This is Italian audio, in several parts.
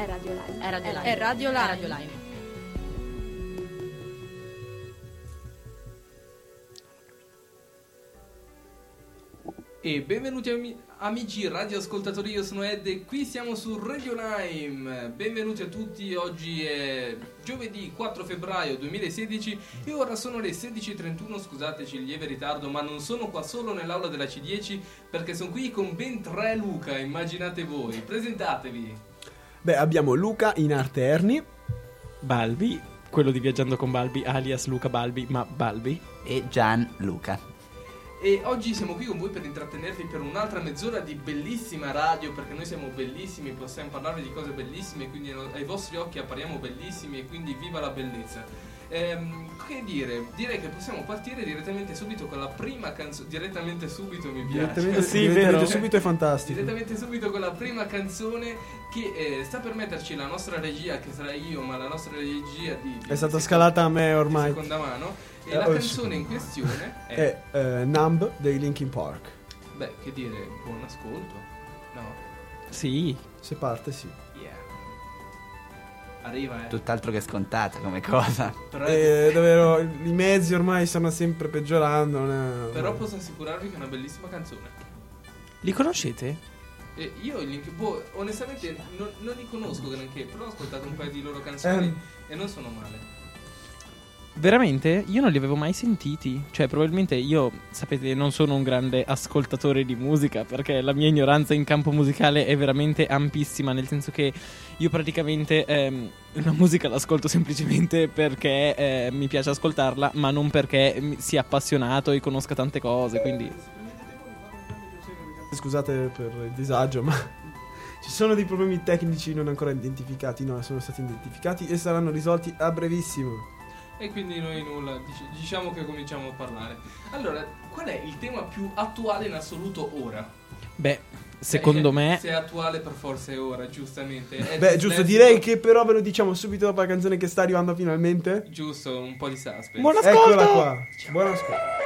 È Radio Live. È Radio Live. È Radio È Live. Radio Live. E benvenuti ami- amici radioascoltatori, io sono Ed e qui siamo su Radio Lime. Benvenuti a tutti, oggi è giovedì 4 febbraio 2016 e ora sono le 16.31, scusateci il lieve ritardo, ma non sono qua solo nell'aula della C10 perché sono qui con ben tre Luca, immaginate voi. Presentatevi. Beh, abbiamo Luca in arte Erni. Balbi, quello di Viaggiando con Balbi, alias Luca Balbi, ma Balbi. e Gianluca. E oggi siamo qui con voi per intrattenervi per un'altra mezz'ora di bellissima radio, perché noi siamo bellissimi, possiamo parlarvi di cose bellissime, quindi ai vostri occhi appariamo bellissimi e quindi viva la bellezza. Ehm, che dire? Direi che possiamo partire direttamente subito con la prima canzone. Direttamente subito mi piace. Direttamente, Sì, direttamente vero. subito è fantastico. Direttamente subito con la prima canzone che eh, sta per metterci la nostra regia, che sarà io, ma la nostra regia di, di È stata di scalata a me ormai. seconda mano. E Eh, la oh, canzone in questione è. È eh, Numb dei Linkin Park. Beh, che dire, buon ascolto. No, Sì, Se parte, sì. Arriva, eh. Tutt'altro che scontata come cosa. Però, Eh, davvero, i mezzi ormai stanno sempre peggiorando. è- però posso assicurarvi che è una bellissima canzone. li conoscete? E io, gli- boh, onestamente, non, non li conosco granché, però ho ascoltato un paio di loro canzoni Ehm. e non sono male. Veramente? Io non li avevo mai sentiti. Cioè, probabilmente io, sapete, non sono un grande ascoltatore di musica perché la mia ignoranza in campo musicale è veramente ampissima, nel senso che io praticamente ehm, la musica l'ascolto semplicemente perché eh, mi piace ascoltarla, ma non perché sia appassionato e conosca tante cose, quindi... Scusate per il disagio, ma ci sono dei problemi tecnici non ancora identificati. No, sono stati identificati e saranno risolti a brevissimo. E quindi noi nulla, dic- diciamo che cominciamo a parlare. Allora, qual è il tema più attuale in assoluto ora? Beh, secondo Eh, me... Se è attuale per forza è ora, giustamente. È Beh, giusto, direi che però ve lo diciamo subito dopo la canzone che sta arrivando finalmente. Giusto, un po' di suspense. Buon ascolto! Eccola qua. Buon ascolto.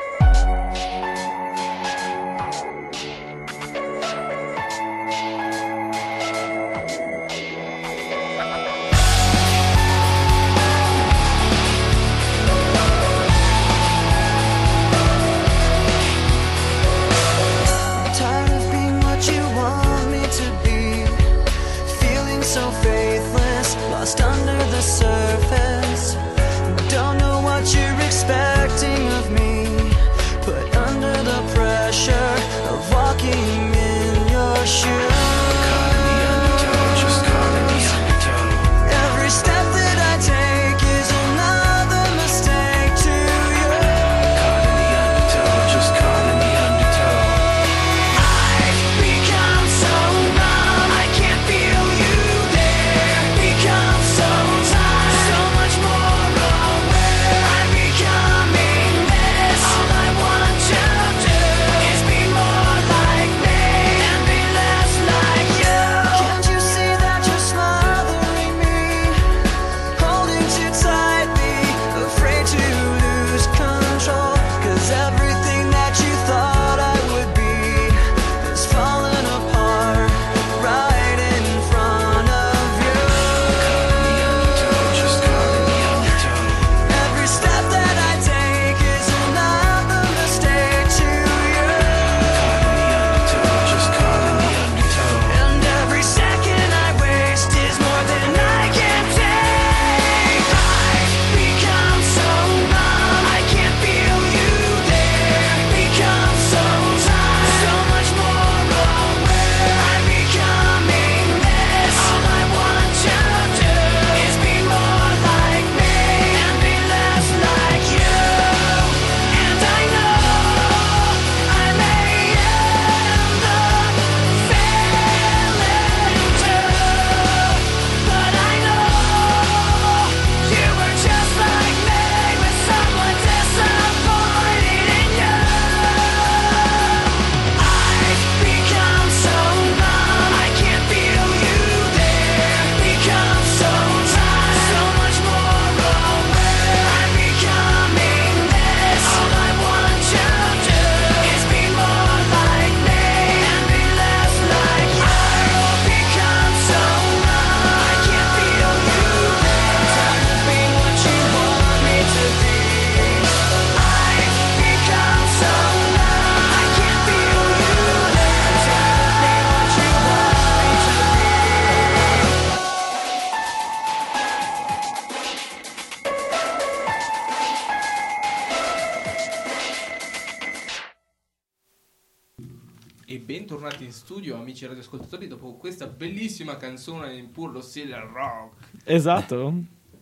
Questa bellissima canzone in puro stile rock. Esatto.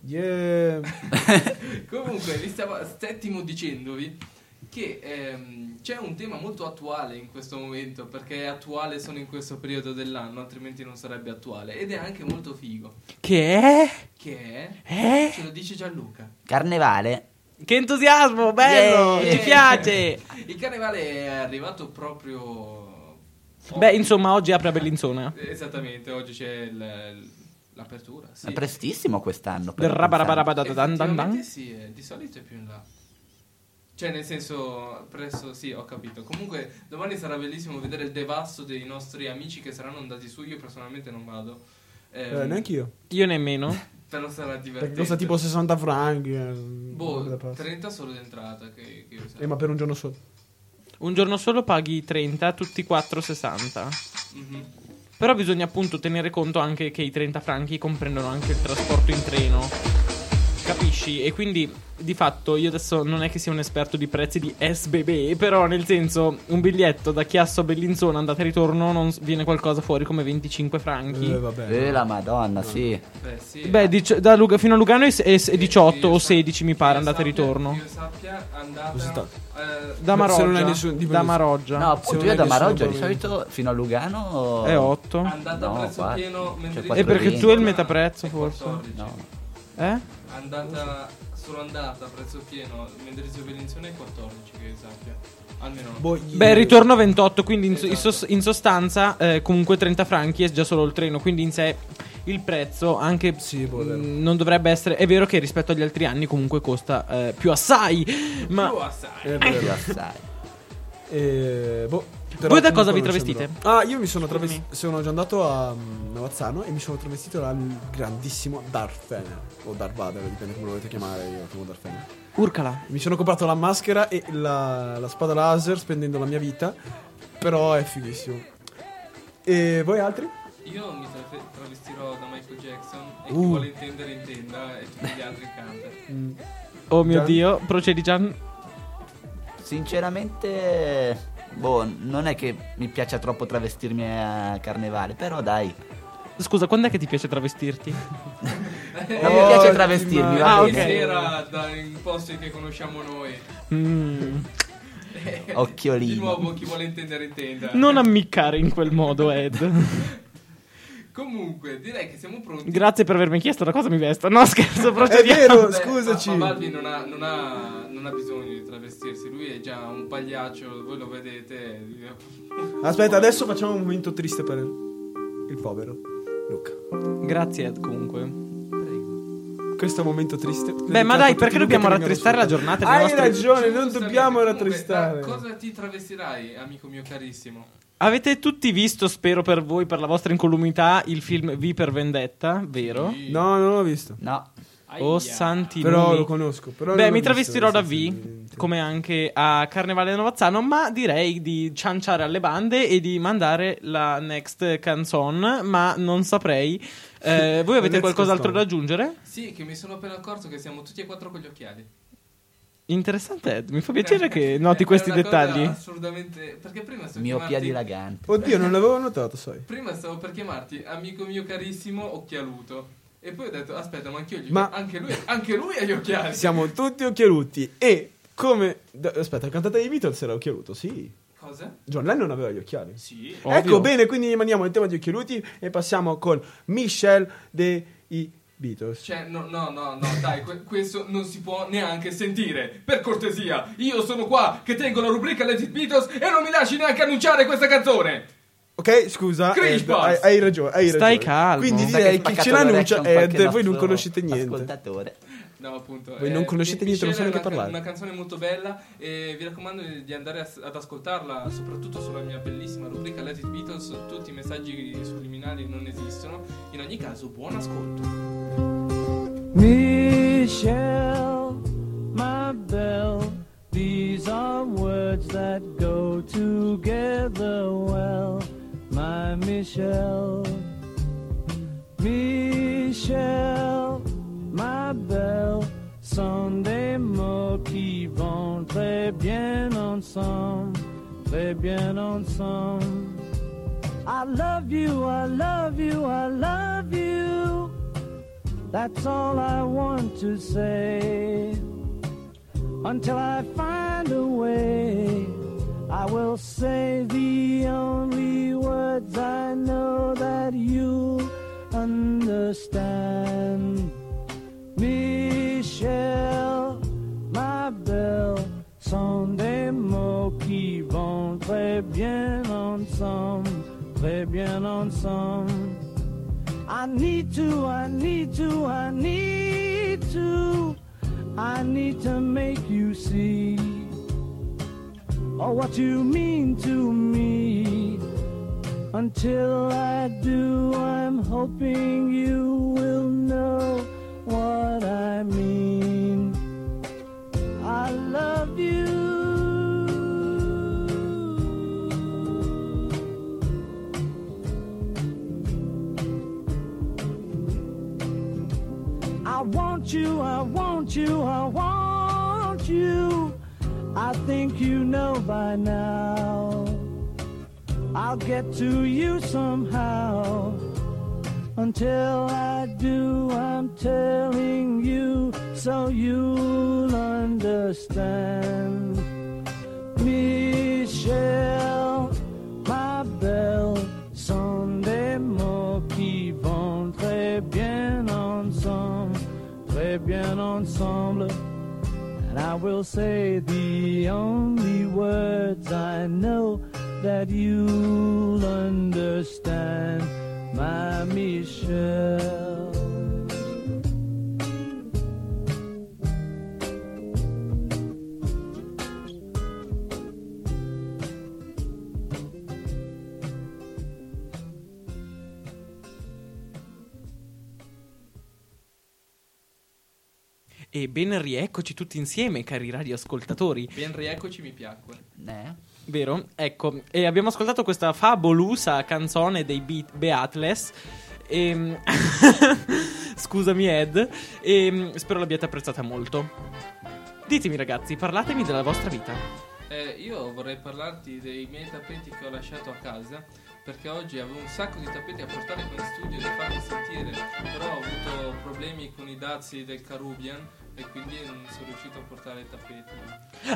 Yeah. Comunque, vi stavo, stettimo dicendovi che ehm, c'è un tema molto attuale in questo momento, perché è attuale solo in questo periodo dell'anno, altrimenti non sarebbe attuale. Ed è anche molto figo. Che è? Che è? Eh? Ce lo dice Gianluca. Carnevale. Che entusiasmo, bello, Yeah. ci piace. Il carnevale è arrivato proprio... Beh, insomma, oggi apre a Bellinzona. Esattamente, oggi c'è il- l'apertura. Sì. È prestissimo quest'anno. Del però, rabarabarabadan sì, eh, di solito è più in là. Cioè, nel senso, presso, sì, ho capito. Comunque, domani sarà bellissimo vedere il devasto dei nostri amici che saranno andati su. Io personalmente non vado. Ehm, Eh, neanche io. Io nemmeno. Però sarà Perché divertente. costa tipo 60 franchi. eh, Boh, da pazzi. 30 solo d'entrata. Che, che io Eh, ma per un giorno solo. Un giorno solo paghi 30, tutti 4,60. Mhm. Però bisogna appunto tenere conto anche che i 30 franchi comprendono anche il trasporto in treno. Capisci? E quindi di fatto io adesso non è che sia un esperto di prezzi di SBB, però nel senso un biglietto da Chiasso a Bellinzona andata e ritorno non viene qualcosa fuori come 25 franchi. Eh, vabbè. Eh, la madonna, sì. Beh, sì. Beh, dic- da Luga- fino a Lugano è, s- è s- è Che 18 io o sa- 16 mi pare andata e ritorno. che Io sappia, andata... Eh, Da Maroggia. nessun- tipo da Maroggia. No, Se appunto, io da nessun Maroggia di solito fino a Lugano... È 8. andata No, a prezzo qua- pieno, cioè, mentre E perché tu hai il metaprezzo forse? 14. No. Eh? Andata solo andata a prezzo pieno, Mendrisio Bellinzone è 14 che sappia. Almeno Boh, Beh, ritorno 28, quindi in, so- Esatto. sos- in sostanza eh, comunque 30 franchi è già solo il treno, quindi in sé il prezzo anche Sì, mh, non dovrebbe essere... È vero che rispetto agli altri anni comunque costa eh, più assai, ma... più assai. È Più vero. assai. Eh, boh, Voi da cosa vi travestite? andrò. Ah, io mi sono travestito. Sono già andato a mm, Navazzano e mi sono travestito dal grandissimo Darth Vader. O Darth Vader, dipende come lo volete chiamare. Io chiamo Darth Vader. Urcala. Mi sono comprato la maschera e la, la spada laser spendendo la mia vita. Però è fighissimo. E voi altri? Io mi tra- travestirò da Michael Jackson e chi Uh. vuole intendere intenda e tutti gli altri canta. Mm. Oh mio Gian? Dio, procedi Gian. Sinceramente, boh, non è che mi piaccia troppo travestirmi a carnevale, però dai. Scusa, quando è che ti piace travestirti? Non mi piace travestirmi, va Ah, bene. ok. Sera da in posti che conosciamo noi. Mm, Occhiolino. Di nuovo chi vuole intendere intenda. non ammiccare in quel modo, Ed. Comunque, direi che siamo pronti. Grazie per avermi chiesto da cosa mi vesto. No, scherzo, È procediamo. vero, Beh, scusaci. Ma, ma Balbi non ha, non, ha, non ha bisogno di travestirsi, lui è già un pagliaccio, voi lo vedete. Aspetta, adesso facciamo un momento triste per il povero Luca. Grazie Ed comunque. Questo è un momento triste. Beh, ma dai, perché dobbiamo rattristare la giornata Hai nostri- ragione, non dobbiamo rattristare. Cosa ti travestirai, amico mio carissimo? Avete tutti visto, spero per voi, per la vostra incolumità, il film V per Vendetta, vero? No, non l'ho visto. No, Oh santi Però numi. lo conosco. Però Beh, mi travestirò da V, come anche a Carnevale Novazzano, ma direi di cianciare alle bande e di mandare la next canzone, ma non saprei. Eh, voi avete qualcos'altro da aggiungere? Sì, che mi sono appena accorto che siamo tutti e quattro con gli occhiali. Interessante, Ed. Mi fa piacere che Eh, noti è questi una cosa dettagli. Assolutamente. Perché prima stavo miopia chiamarti- dilagante. Oddio, non l'avevo notato, sai. Prima stavo per chiamarti amico mio carissimo occhialuto. E poi ho detto, aspetta, ma anch'io ho gli Ma-. Anche lui, anche lui ha gli occhiali. Siamo tutti occhialuti. E come. Aspetta, il cantante dei Beatles era occhialuto, sì. Cosa? John Lennon aveva gli occhiali. Sì. Ovvio. Ecco, bene, quindi rimaniamo nel tema di occhialuti e passiamo con Michelle dei Beatles. Cioè, no, no, no, no, dai, que- questo non si può neanche sentire. Per cortesia, io sono qua che tengo la rubrica Legit Beatles e non mi lasci neanche annunciare questa canzone. Ok, scusa, Cringe Ed, Box. hai, hai ragione. Hai Stai ragione. calmo. Quindi direi che ce l'annuncia Ed, voi non conoscete niente. Ascoltatore. No, appunto. Voi non conoscete niente, non so neanche è una, parlare. canzone molto bella e vi raccomando di- di andare a- ad ascoltarla, soprattutto sulla mia bellissima rubrica Let It Beatles. Tutti i messaggi subliminali non esistono. In ogni caso, buon ascolto. Michelle, my belle, these are words that go together well, Michelle. Michelle, my belle, sont des mots qui vont très bien ensemble, très bien ensemble. I love you, I love you, I love you. That's all I want to say. Until I find a way, I will say the only words I know that you understand. Michel, ma belle, sont des mots qui vont très bien ensemble, très bien ensemble. I need to, I need to, I need to, I need to make you see oh, what you mean to me. Until I do, I'm hoping you will know what I mean. I love you. I want you, I want you, I want you. I think you know by now. I'll get to you somehow. Until I do, I'm telling you so you'll understand. Michel, ma belle, sont des mots qui vont très bien ensemble, très bien ensemble. And I will say the only words I know that you'll understand, my Michelle. E ben rieccoci tutti insieme, cari radioascoltatori. Ben rieccoci, mi piacque. Eh? Vero? Ecco, e abbiamo ascoltato questa fabolosa canzone dei Beat- Beatles. E... Scusami Ed, e spero l'abbiate apprezzata molto. Ditemi ragazzi, parlatemi della vostra vita. Eh, io vorrei parlarti dei miei tappeti che ho lasciato a casa perché oggi avevo un sacco di tappeti a portare qua in studio e da farli sentire, però ho avuto problemi con i dazi del Carubian e quindi non sono riuscito a portare i tappeti.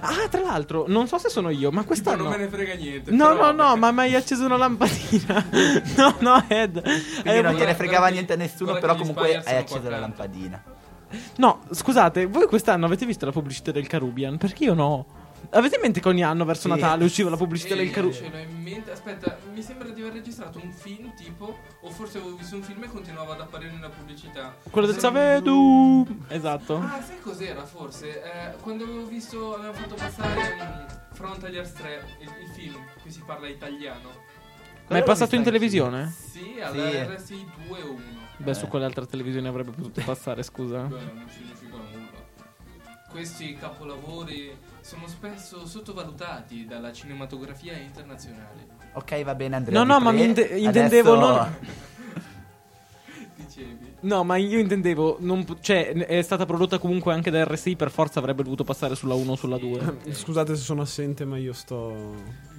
Ah, tra l'altro, non so se sono io, ma Ma quest'anno... non me ne frega niente. No, però- no, no, ma mi hai acceso una lampadina. no, no, Ed. Quindi non avuto- gliene fregava niente a nessuno, però comunque hai acceso la lampadina. No, scusate, voi quest'anno avete visto la pubblicità del Carubian? Perché io no. Avete in mente che ogni anno verso Sì. Natale usciva la pubblicità Eh, del io Carubian? ce l'ho in mente. Aspetta, mi sembra di aver registrato un film tipo, o forse avevo visto un film e continuava ad apparire nella pubblicità. Quello del Savedu. Esatto. Ah, sai cos'era forse? Eh, quando avevo visto, avevano fatto passare um, Frontaliers 3, il, il film, qui si parla italiano. Ma è passato in televisione? Sì, alla Sì. RSI 2 o 1. Beh, su quale altra televisione avrebbe potuto passare, scusa? Beh, non significa nulla. Questi capolavori sono spesso sottovalutati dalla cinematografia internazionale. Ok, va bene, Andrea. No, no, ma mi inte- intendevo Adesso- non- Dicevi? No, ma io intendevo, non cioè, è stata prodotta comunque anche da RSI, per forza avrebbe dovuto passare sulla 1 o sulla 2. Scusate se sono assente, ma io sto.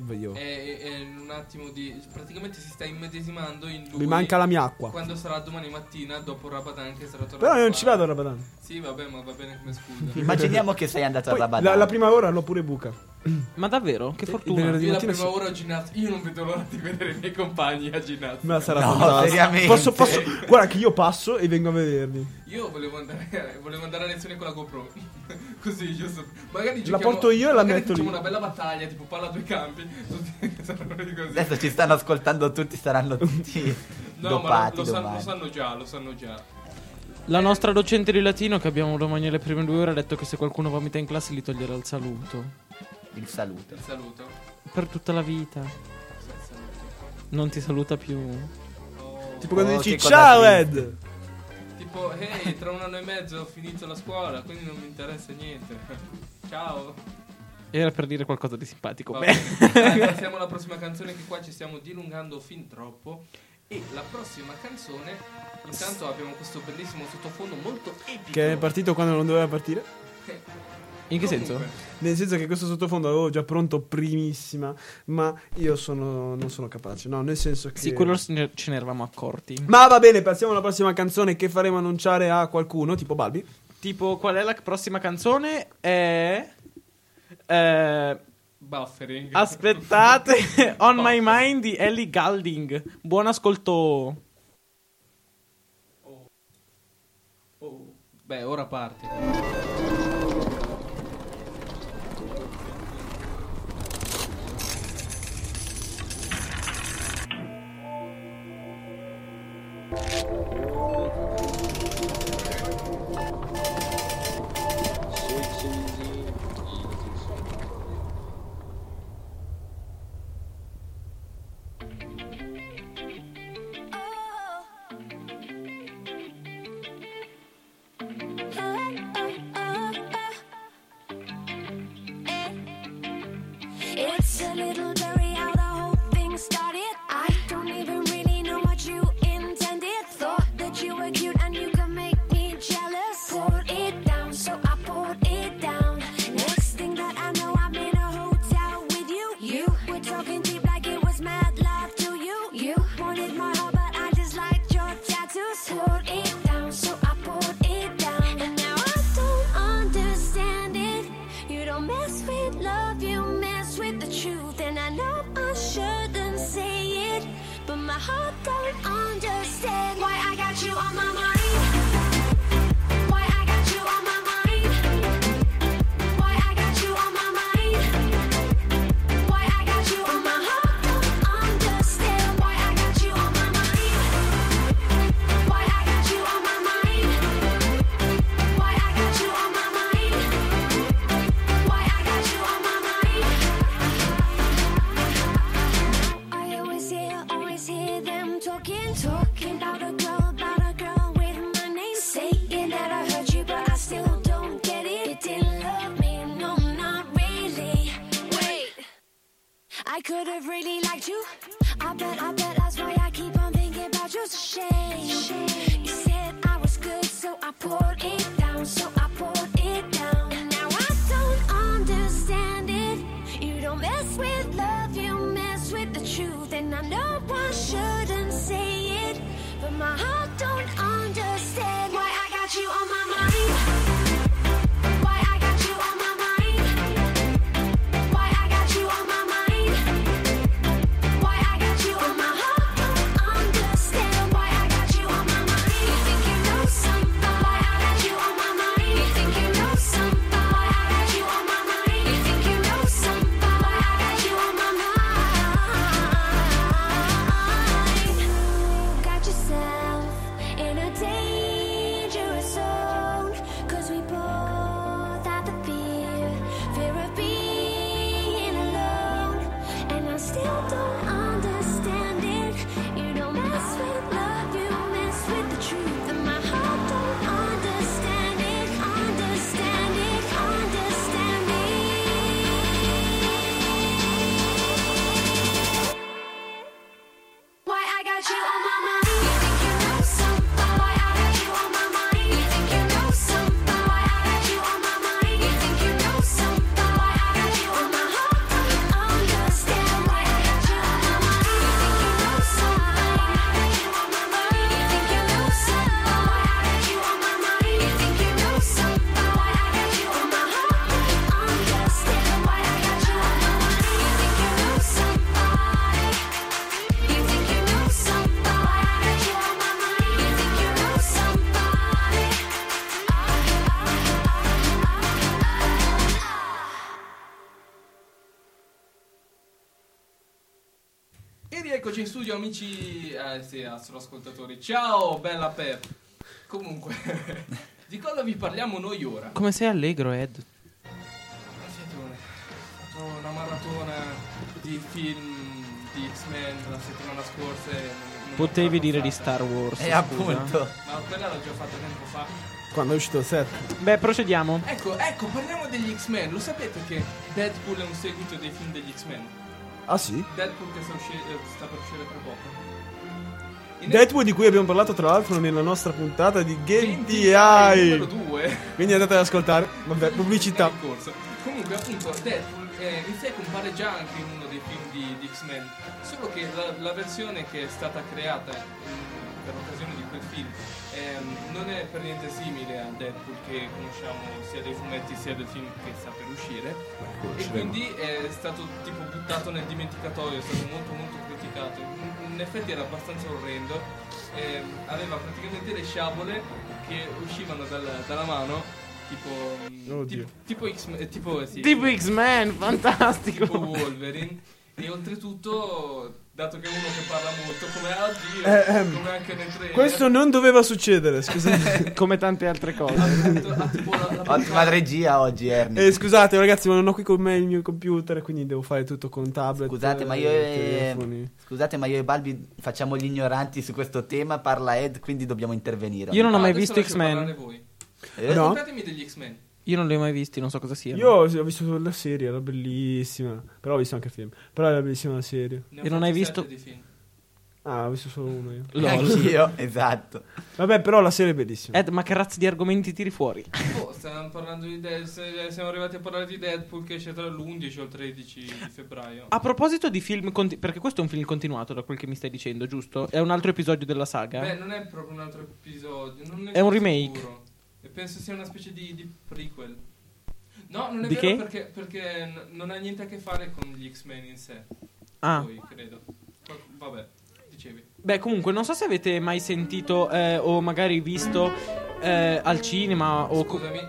Io. È, è un attimo di. praticamente si sta immedesimando in lui. Mi manca la mia acqua. Quando sarà domani mattina dopo Rabadan che sarà tornato. Però io non ci vado a Rabadan. Sì, vabbè, ma va bene come scusa. Immaginiamo che sei andato Poi, a Rabadan. la, la prima ora l'ho pure buca. Ma davvero? Che fortuna. Io la prima sì. ora ho ginnazzo. Io non vedo l'ora di vedere i miei compagni a ginnazzo. Ma sarà No, fantastico. seriamente. Posso, posso, guarda che io passo e vengo a vedervi. Io volevo andare, volevo andare a lezione con la GoPro. Così, giusto. Magari La giochiamo- porto io e la metto facciamo lì. una bella battaglia, tipo palla a due campi. Adesso ci stanno ascoltando tutti, saranno tutti No, ma dopati lo, lo sanno, lo sanno già, lo sanno già. La nostra docente di latino che abbiamo domani le prime due ore ha detto che se qualcuno vomita in classe gli toglierà il saluto. Il saluto. Il saluto. Per tutta la vita. Il saluto. Non ti saluta più. Oh. Tipo quando Oh, dici ciao. Ed. Tipo, ehi, tra un anno e mezzo ho finito la scuola, quindi non mi interessa niente. Ciao. Era per dire qualcosa di simpatico. Va Beh. bene. Dai, passiamo alla prossima canzone che qua ci stiamo dilungando fin troppo. E la prossima canzone, intanto abbiamo questo bellissimo sottofondo molto epico. Che è partito quando non doveva partire. In che senso? Nel senso che questo sottofondo l'avevo già pronto primissima, ma io sono, non sono capace. No, nel senso che. Sì, quello ce ne eravamo accorti. Ma va bene, passiamo alla prossima canzone che faremo annunciare a qualcuno, tipo Balbi. Tipo, qual è la prossima canzone? È. eh, Buffering. aspettate, On My Mind di Ellie Galding. Buon ascolto. Oh. oh, Beh, ora parte. you on my rieccoci in studio, amici. Eh sì, ascoltatori. Ciao, bella Pep. Comunque, di cosa vi parliamo noi ora? Come sei allegro, Ed? Ho fatto una maratona di film di X-Men la settimana scorsa. Potevi dire di. Star Wars. Eh, e appunto. Ma quella l'ho già fatta tempo fa. Quando è uscito il set. Beh, procediamo. Ecco, ecco, parliamo degli X-Men. Lo sapete che Deadpool è un seguito dei film degli X-Men? Ah sì? Deadpool che sta, usci- eh, sta per uscire tra poco. In Deadpool di cui abbiamo parlato tra l'altro nella nostra puntata di Game DI numero 2 quindi andate ad ascoltare. Vabbè pubblicità. Comunque appunto Deadpool eh, in sé compare già anche in uno dei film di, di X-Men. Solo che la, la, versione che è stata creata in, per l'occasione di quel film ehm, non è per niente simile a Deadpool che conosciamo sia dei fumetti sia del film che sta per uscire. E quindi è stato tipo buttato nel dimenticatoio, è stato molto molto criticato. In, in effetti era abbastanza orrendo. ehm, aveva praticamente le sciabole che uscivano dal- dalla mano. Tipo, mm, tipo, tipo X-Men, eh, tipo, sì, Tipo X-Men, fantastico. tipo Wolverine. E oltretutto, dato che è uno che parla molto, come oddio, Eh, ehm, come anche nel trailer. Questo non doveva succedere, scusate. Come tante altre cose. ha tipo la, la Ottima regia oggi, Ernie. Eh, scusate ragazzi, ma non ho qui con me il mio computer, quindi devo fare tutto con tablet. Scusate, ma io eh, e... telefoni. Scusate, ma io e Balbi facciamo gli ignoranti su questo tema, parla Ed, quindi dobbiamo intervenire. Io non ho Ah, mai visto X-Men. Eh? No? Raccontatemi degli X-Men. Io non li ho mai visti, non so cosa siano. Io ho visto solo la serie, era bellissima. Però ho visto anche il film. Però era bellissima la serie. Ne E non hai visto- di film. Ah, ho visto solo uno io. LOL. Anch'io, esatto. Vabbè, però la serie è bellissima. Ed, ma che razza di argomenti tiri fuori? Oh, stavamo parlando di Deadpool. Siamo arrivati a parlare di Deadpool che esce tra l'11 o il 13 di febbraio. A proposito di film, conti- perché questo è un film continuato da quel che mi stai dicendo, giusto? È un altro episodio della saga? Beh, non è proprio un altro episodio. Non ne È un remake. sicuro. E penso sia una specie di, di prequel. No, non è Di vero che? perché, perché n- non ha niente a che fare con gli X-Men in sé. Ah. Poi, credo. Qual- Vabbè, dicevi. Beh, comunque, non so se avete mai sentito eh, o magari visto eh, al cinema o... Scusami,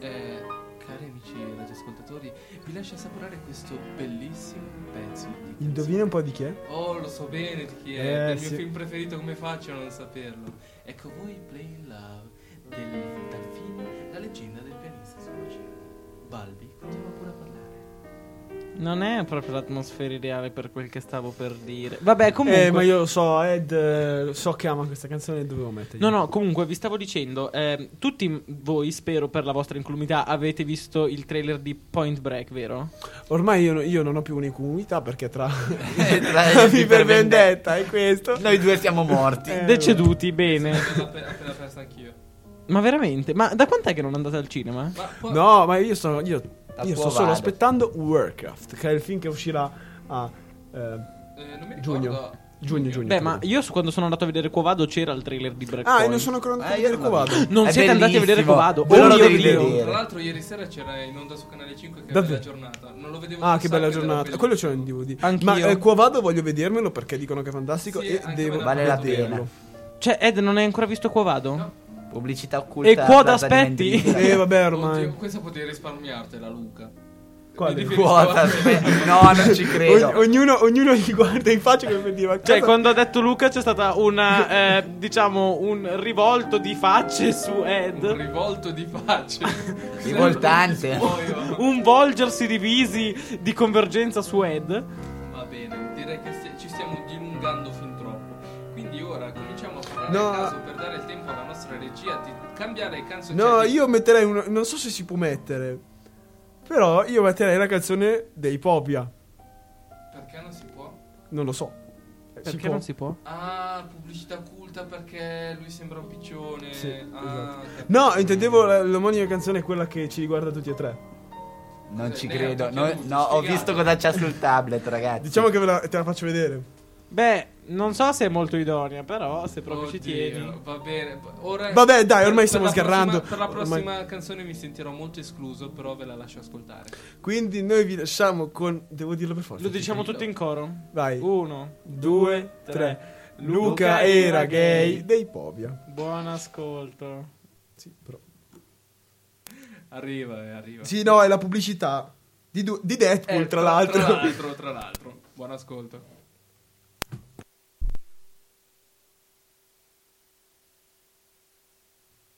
eh, cari amici radioascoltatori, vi lascio assaporare questo bellissimo pezzo di Indovina un po' di chi è? Oh, lo so bene di chi è. Eh, del sì. mio film preferito, come faccio a non saperlo? Ecco voi, Plain Love, Non è proprio l'atmosfera ideale per quel che stavo per dire. Vabbè, comunque... Eh, ma io lo so, Ed, eh, so che ama questa canzone e dovevo metterla. No, no, comunque vi stavo dicendo, eh, tutti voi, spero per la vostra incolumità, avete visto il trailer di Point Break, vero? Ormai io, io non ho più un'incolumità perché tra... Tra- Mi per vendetta e questo... Noi due siamo morti. Eh, Deceduti, bene. Appe- appena persa anch'io. Ma veramente? Ma da quant'è che non andate al cinema? Ma poi- No, ma io sto, io, io sto solo aspettando Warcraft, che è il film che uscirà a eh, eh, non mi ricordo. giugno. Giugno, giugno. Beh, credo. ma io su- quando sono andato a vedere Quovado c'era il trailer di Breakpoint. Ah, e non sono ancora andato Eh, a vedere Covado. Non È siete andati a vedere bellissimo. Covado? Quello Oh lo mio devi Dio. vedere. Tra l'altro ieri sera c'era in onda su Canale 5 che Davvero? bella giornata. Non lo vedevo Ah, che bella giornata. Quello ce l'ho in DVD. Anch'io. Ma eh, Quovado voglio vedermelo perché dicono che è fantastico Sì, e devo Vale la vederlo. pena. Cioè, Ed, non hai ancora visto Quovado? No. Pubblicità occulta. E quota aspetti? Eh, vabbè, ormai. Oddio, questa potevi risparmiartela, Luca. Quale? Quota. No, non ci credo. Ogn- ognuno, ognuno gli guarda in faccia come per dire ma Cioè, cosa- quando ha detto Luca c'è stata una, eh, diciamo, un rivolto di facce su Un Ed. rivolto di facce. Rivoltante. Un volgersi di visi di convergenza su Ed. Va bene, direi che ci stiamo dilungando fin troppo. Quindi ora cominciamo a parlare No. caso per nostra regia di cambiare canzoni. No, io metterei una... Non so se si può mettere. Però io metterei la canzone dei Popia. Perché non si può? Non lo so. Eh, Perché può. non si può? Ah, pubblicità occulta perché lui sembra un piccione. Sì, ah, esatto. No, intendevo la- l'omonima canzone è quella che ci riguarda tutti e tre. Non ci Ne ha credo. tutti No, no, ho visto cosa c'ha sul tablet, ragazzi. Diciamo che ve la, te la faccio vedere. Beh, non so se è molto idonea, però se proprio ci Oddio, tieni. Va bene. Ora, Vabbè, dai, per- ormai per stiamo la sgarrando. prossima- per la Ormai- prossima canzone mi sentirò molto escluso, però ve la lascio ascoltare. Quindi noi vi lasciamo con... Devo dirlo per forza. Lo diciamo tutti in coro. Vai. Uno, Due, tre. Luca Luca era gay gay. dei Povia. Buon ascolto. Sì, però. Arriva, eh, arriva. Sì, no, è la pubblicità di, du- di Deadpool, Eh, tra l'altro. Tra l'altro, tra l'altro. Buon ascolto.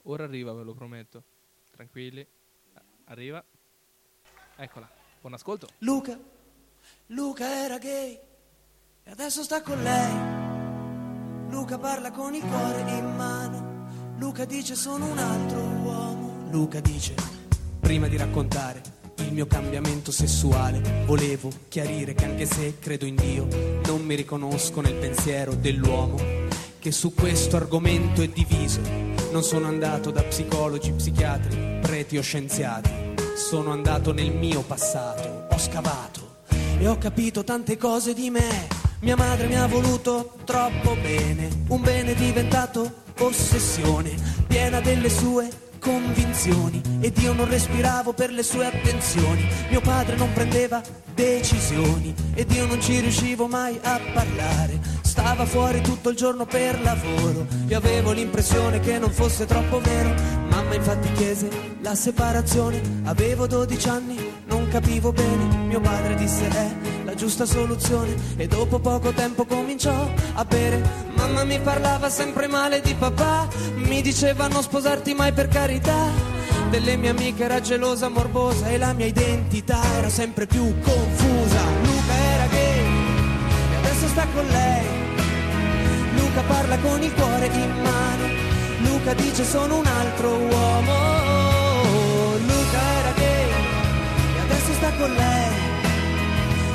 Ora arriva, ve lo prometto. Tranquilli. Arriva. Eccola. Buon ascolto. Luca, Luca era gay e adesso sta con lei. Luca parla con il cuore in mano. Luca dice sono un altro uomo. Luca dice prima di raccontare il mio cambiamento sessuale, volevo chiarire che anche se credo in Dio, non mi riconosco nel pensiero dell'uomo che su questo argomento è diviso. Non sono andato da psicologi, psichiatri, preti o scienziati. Sono andato nel mio passato, ho scavato e ho capito tante cose di me. Mia madre mi ha voluto troppo bene, un bene diventato ossessione, piena delle sue convinzioni ed io non respiravo per le sue attenzioni. Mio padre non prendeva decisioni ed io non ci riuscivo mai a parlare. Stava fuori tutto il giorno per lavoro. Io avevo l'impressione che non fosse troppo vero. Mamma infatti chiese la separazione. Avevo 12 anni, non capivo bene. Mio padre disse è la giusta soluzione e dopo poco tempo cominciò a bere. Mamma mi parlava sempre male di papà, mi diceva non sposarti mai per carità. Delle mie amiche era gelosa, morbosa e la mia identità era sempre più confusa. Luca era gay e adesso sta con lei. Luca parla con il cuore in mano. Luca dice sono un altro uomo. Luca era gay e adesso sta con lei.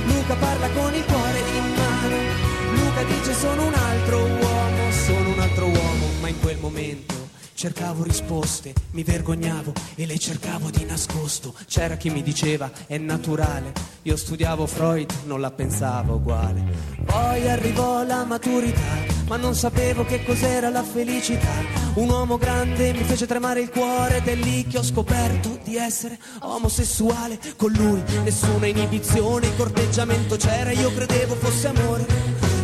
Luca parla con il cuore in mano. Luca dice sono un altro uomo, sono un altro uomo, ma in quel momento cercavo risposte, mi vergognavo e le cercavo di nascosto. C'era chi mi diceva è naturale, io studiavo Freud, non la pensavo uguale. Poi arrivò la maturità, ma non sapevo che cos'era la felicità. Un uomo grande mi fece tremare il cuore ed è lì che ho scoperto di essere omosessuale con lui. Nessuna inibizione, corteggiamento c'era, io credevo fosse amore.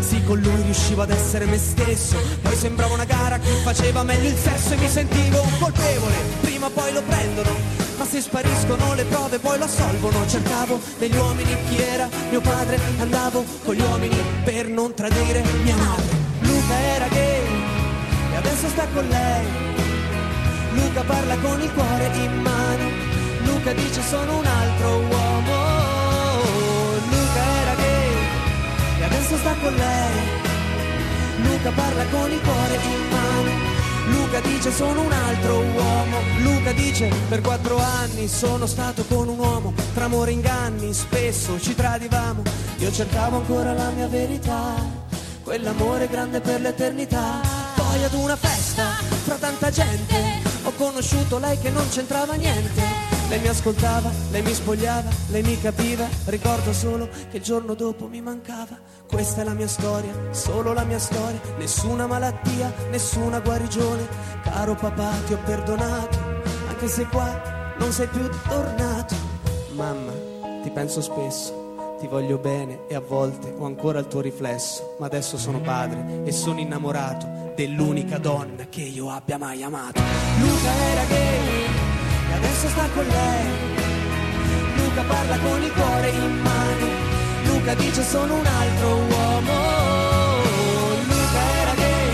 Sì, con lui riuscivo ad essere me stesso. Poi sembrava una gara chi faceva meglio il sesso e mi sentivo colpevole. Prima o poi lo prendono. Ma se spariscono le prove poi lo assolvono. Cercavo negli uomini chi era mio padre. Andavo con gli uomini per non tradire mia madre. Luca era gay e adesso sta con lei. Luca parla con il cuore in mano. Luca dice sono un altro uomo. Luca era gay e adesso sta con lei. Luca parla con il cuore in mano. Luca dice sono un altro uomo. Luca dice per quattro anni sono stato con un uomo. Tra amore e inganni spesso ci tradivamo. Io cercavo ancora la mia verità. Quell'amore grande per l'eternità. Poi ad una festa, fra tanta gente, ho conosciuto lei che non c'entrava niente. Lei mi ascoltava, lei mi spogliava, lei mi capiva. Ricordo solo che il giorno dopo mi mancava. Questa è la mia storia, solo la mia storia. Nessuna malattia, nessuna guarigione. Caro papà, ti ho perdonato, anche se qua non sei più tornato. Mamma, ti penso spesso. Ti voglio bene e a volte ho ancora il tuo riflesso, ma adesso sono padre e sono innamorato dell'unica donna che io abbia mai amato. Luca era gay e adesso sta con lei. Luca parla con il cuore in mano. Luca dice sono un altro uomo. Luca era gay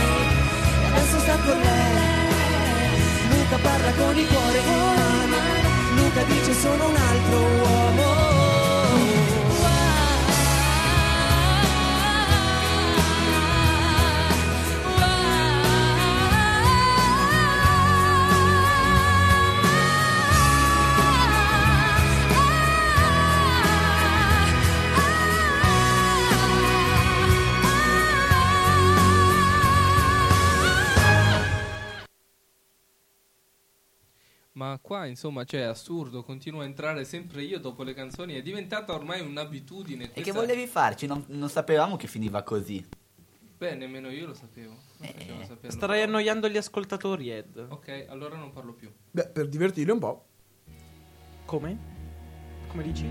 e adesso sta con lei. Luca parla con il cuore in mano. Luca dice sono un altro uomo. Ma qua insomma, cioè, è assurdo, continuo a entrare sempre io dopo le canzoni, è diventata ormai un'abitudine. E che questa- volevi farci? Non, non sapevamo che finiva così. Beh, nemmeno io lo sapevo. Eh, saperlo. Starai annoiando gli ascoltatori, Ed. Ok, allora non parlo più. Beh, per divertirli un po'. Come? Come dici?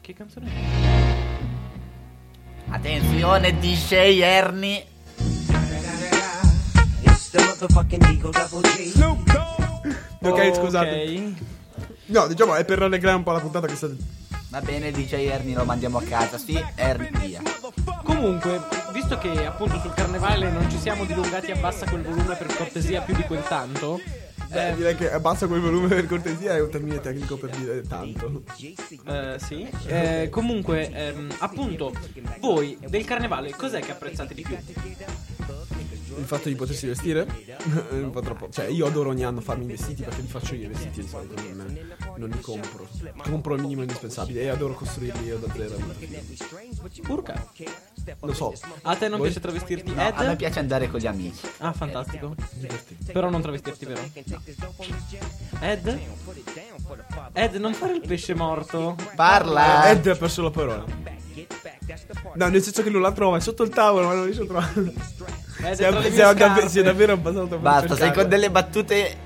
Che canzone è? Attenzione, DJ Ernie. Ok, scusate. No, diciamo, è per rallegrare un po' la puntata che state... Va bene, DJ Ernie, lo mandiamo a casa. Sì, Ernie, via. Comunque, visto che appunto sul carnevale non ci siamo dilungati, abbassa quel volume per cortesia più di quel tanto. Eh, direi che abbassa quel volume per cortesia, è un termine tecnico per dire tanto. Eh, sì. Eh, comunque, ehm, appunto, voi del carnevale cos'è che apprezzate di più? Il fatto di potersi vestire è un po' troppo. Cioè, io adoro ogni anno farmi i vestiti perché li faccio io i vestiti di solito, non, non li compro. Compro il minimo indispensabile e adoro costruirli io da zero. Urca. lo so. A te non Voi? piace travestirti, No, Ed? a me piace andare con gli amici. Ah, fantastico. Però non travestirti, vero? Ed? Ed, non fare il pesce morto. Parla! Ed ha perso la parola. No, nel senso che lui la trova, è sotto il tavolo, ma non riesce a trovarla. Ed Si è è, tra le si è davvero abbassato per Basta, sei con delle battute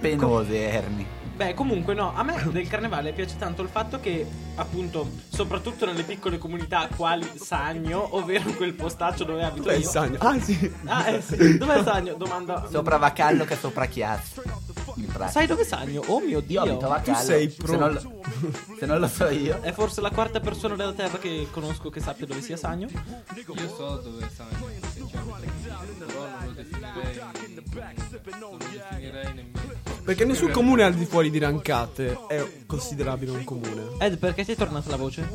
penose, Ernie. Beh, comunque no, a me del carnevale piace tanto il fatto che, appunto, soprattutto nelle piccole comunità quali Sagno, ovvero quel postaccio dove abito Dov'è io. il Sagno? Ah, sì. Ah, eh sì, dov'è Sagno? Domanda. Sopra Vacallo che sopra Chiazzo. In pratica. Sai dove è Sagno? Oh mio Io Dio. abito a Vacallo. Tu sei Se pro- non, lo, se non lo so io. È forse la quarta persona della Terra che conosco che sappia dove sia Sagno. Io so dove Sagno, sinceramente, però non lo definirei. Non lo definirei nemmeno. Perché nessun comune al di fuori di Rancate è considerabile un comune. Ed, perché ti è tornata la voce?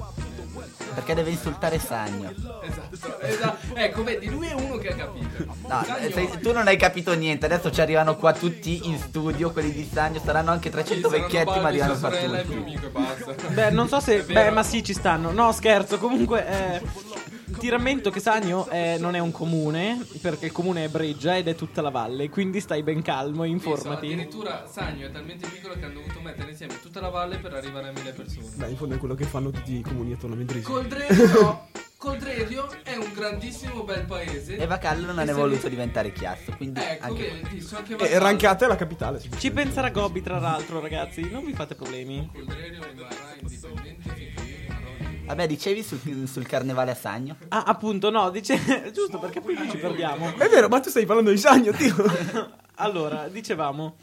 Perché deve insultare Sagno. Esatto, esatto. Ecco, vedi, lui è uno che ha capito. No, sei- tu non hai capito niente. Adesso ci arrivano qua tutti in studio. Quelli di Sagno saranno anche 300 Saranno vecchietti, ma arrivano e tutti. Beh, non so se. Beh, ma sì, ci stanno. No, scherzo. Comunque, eh, ti rammento che Sagno eh, non è un comune. Perché il comune è Breggia ed è tutta la valle. Quindi stai ben calmo e Sì, so, informati. addirittura Sagno è talmente piccolo che hanno dovuto mettere insieme tutta la valle per arrivare a mille persone. Beh, in fondo è quello che fanno tutti i comuni attorno a Mendrisio. Coldrerio è un grandissimo bel paese. E Vacallo non E è se voluto vi- diventare Chiazzo. Quindi Ecco, anche vedi, so anche E Vacallo. Rancate è la capitale. Ci penserà Gobbi, tra l'altro, ragazzi. Non vi fate problemi. Coldrerio rimarrà Vabbè, dicevi sul, sul carnevale a Sagno? Ah, appunto, no, dice. Giusto perché poi ci perdiamo. È vero, ma tu stai parlando di Sagno, Dio. Allora, dicevamo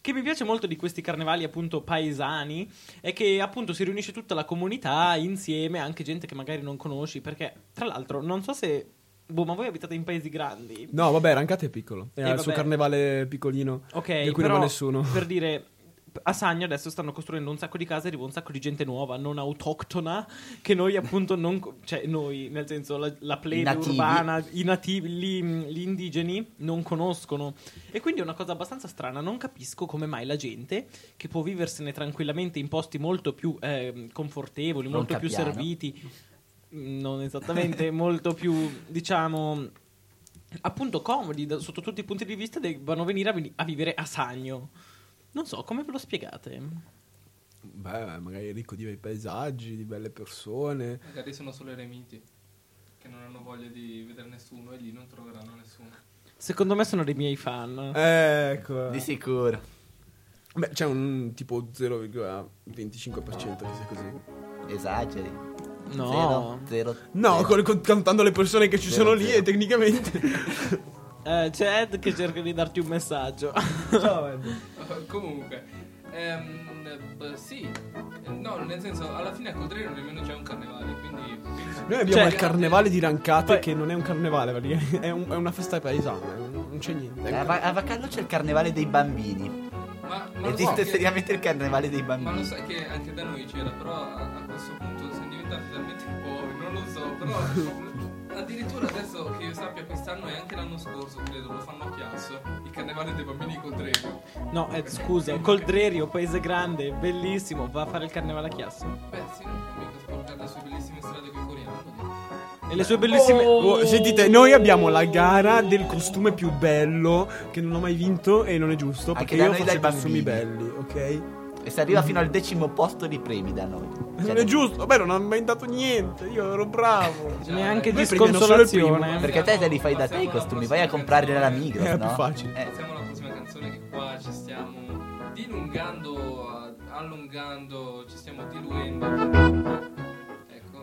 che mi piace molto di questi carnevali appunto paesani è che appunto si riunisce tutta la comunità insieme, anche gente che magari non conosci, perché tra l'altro non so se boh, ma voi abitate in paesi grandi. No, vabbè, Rancate è piccolo. È Eh, il suo carnevale piccolino. Ok, Di cui però, non va nessuno. Per dire a Sagno adesso stanno costruendo un sacco di case e arriva un sacco di gente nuova, non autoctona, che noi appunto non... cioè noi, nel senso la, la plebe urbana, i nativi, gli, gli indigeni non conoscono. E quindi è una cosa abbastanza strana, non capisco come mai la gente, che può viversene tranquillamente in posti molto più eh, confortevoli, molto più serviti, mm, non esattamente, molto più, diciamo... Appunto comodi da- sotto tutti i punti di vista debbano venire a, veni- a vivere a Sagno. Non so, come ve lo spiegate? Beh, magari è ricco di bei paesaggi, di belle persone. Magari sono solo eremiti che non hanno voglia di vedere nessuno e lì non troveranno nessuno. Secondo me sono dei miei fan. Ecco. Di sicuro. Beh, c'è un tipo 0,25% che sia così. Esageri. No. Zero, zero, No, zero. con- contando le persone che ci Zero, sono lì zero. e tecnicamente. Eh, c'è Ed che cerca di darti un messaggio. Ciao, Ed. Comunque, ehm, sì, Eh, no, nel senso, alla fine a Coldrerio nemmeno c'è un carnevale, quindi... Noi abbiamo Cioè, il carnevale di Rancate Poi- che non è un carnevale, è, un- è una festa paesana, non c'è niente. A, Va- a Vacallo c'è il carnevale dei bambini. Ma, ma lo Esiste sai che- seriamente il carnevale dei Ma lo bambini. sai che anche da noi c'era, però a, a questo punto siamo diventati talmente poveri, non lo so, però addirittura adesso che io sappia quest'anno e anche l'anno scorso, credo, lo fanno a Chiasso, il carnevale dei bambini con Coldrerio. No, Ed, scusa, Coldrerio, paese grande, bellissimo, va a fare il carnevale a Chiasso. Beh, sì, non può mica sporcare le sue bellissime strade con i coriandoli. E le sue bellissime... Oh, sentite, noi abbiamo la gara del costume più bello che non ho mai vinto e non è giusto perché io faccio i costumi belli, ok? E si arriva fino al decimo posto di premi da noi. Cioè, Non è giusto, beh, non hanno mai dato niente, io ero bravo. Neanche Noi di sconsolazione. Perché te te li fai da te i alla costumi, vai a comprare nella Migros, È no? più facile. Eh, Passiamo alla prossima canzone che qua ci stiamo dilungando, allungando, ci stiamo diluendo.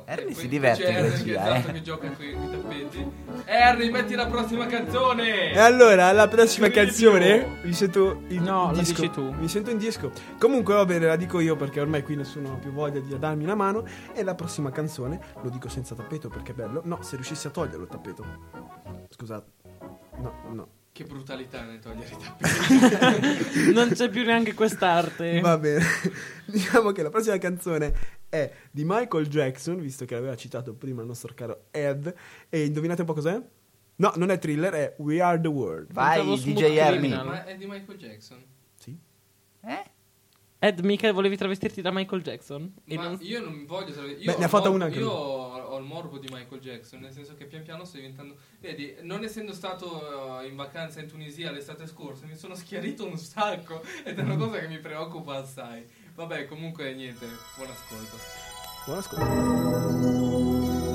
Harry si diverte c'è in Harry regia, che, esatto, eh. che gioca con i tappeti. Harry, metti la prossima canzone! E allora, la prossima Video. canzone vi sento in No, la disco. dici tu. Mi sento in disco. Comunque va bene, la dico io perché ormai qui nessuno ha più voglia di darmi una mano. E la prossima canzone, lo dico senza tappeto perché è bello. No, se riuscissi a toglierlo il tappeto. Scusate. No, no. Che brutalità nel togliere i tappeti. Non c'è più neanche quest'arte. Va bene. diciamo che la prossima canzone è di Michael Jackson, visto che l'aveva citato prima il nostro caro Ed. E indovinate un po' cos'è? No, non è thriller, è We Are the World. Vai, DJ. Criminal. Ma è di Michael Jackson. Sì. Eh? Ed, mica volevi travestirti da Michael Jackson? Ma non- io non mi voglio sapere. Beh, Io, ne ha ho fatta il una morbo- anche io ho ho il morbo di Michael Jackson, nel senso che pian piano sto diventando. Vedi, non essendo stato eh, in vacanza in Tunisia l'estate scorsa, mi sono schiarito un sacco ed è una cosa che mi preoccupa assai. Vabbè, comunque niente, buon ascolto. Buon ascolto.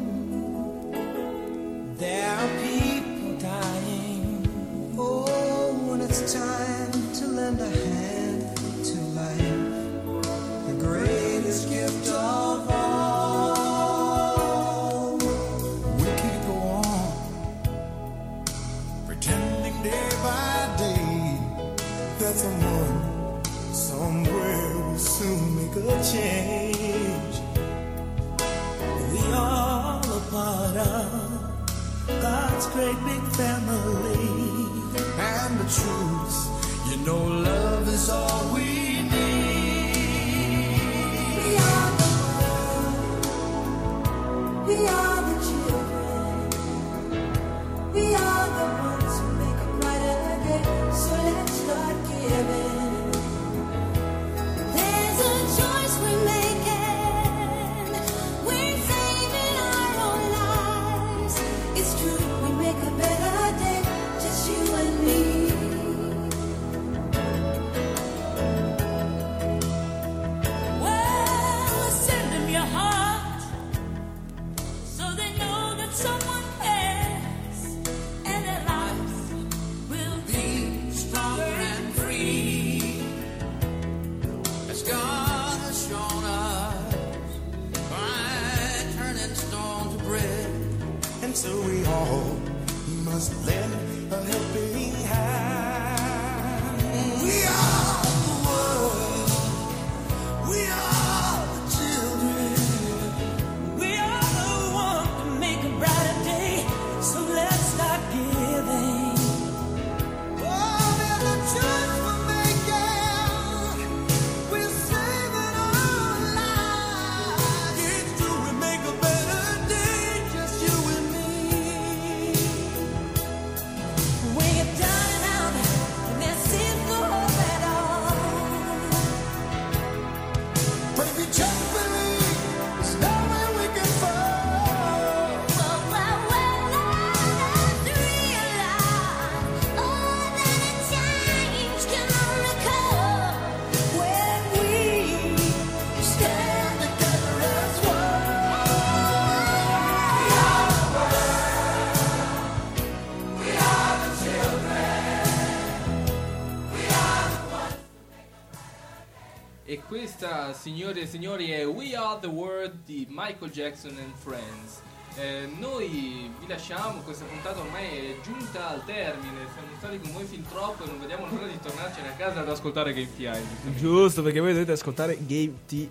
questa, signore e signori, è We Are the World di Michael Jackson and Friends. Eh, noi vi lasciamo, questa puntata ormai è giunta al termine, siamo stati con voi fin troppo e non vediamo l'ora di tornarcene a casa ad ascoltare Game TI. Giusto, perché voi dovete ascoltare Game TI.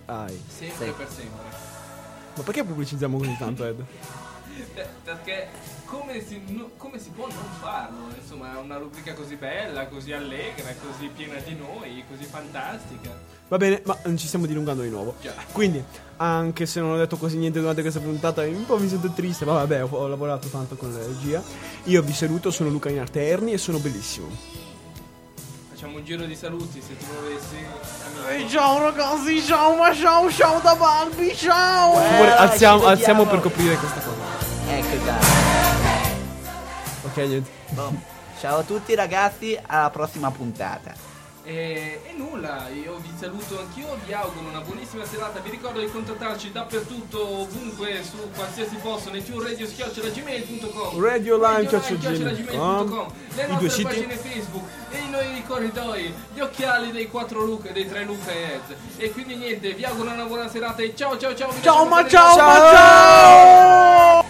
Sempre e per sempre. Ma perché pubblicizziamo così tanto, Ed? Eh, Perché come si, no- come si può non farlo? Insomma, è una rubrica così bella, così allegra, così piena di noi, così fantastica. Va bene, ma non ci stiamo dilungando di nuovo. Già. Quindi, anche se non ho detto quasi niente durante questa puntata, un po' mi sento triste. Ma vabbè, ho, ho lavorato tanto con la regia. Io vi saluto, sono Luca Inarterni e sono bellissimo. Facciamo un giro di saluti se tu volessi. ciao ragazzi, ciao, ma ciao, ciamo da Balbi, ciao! Dai, alziamo, alziamo per coprire questa cosa. Ecco dai. Niente. Boh. Ciao a tutti ragazzi, alla prossima puntata. E, e nulla, io vi saluto anch'io, vi auguro una buonissima serata. Vi ricordo di contattarci dappertutto, ovunque, su qualsiasi posto, nei più radio gmail.com Radio Line, gmail.com le nostre siti. pagine Facebook e i noi corridoi, gli occhiali dei quattro Luca, dei tre Luca e Ed. E quindi niente, vi auguro una buona serata e ciao ciao ciao. Ciao, ma bene. ciao, ma ciao!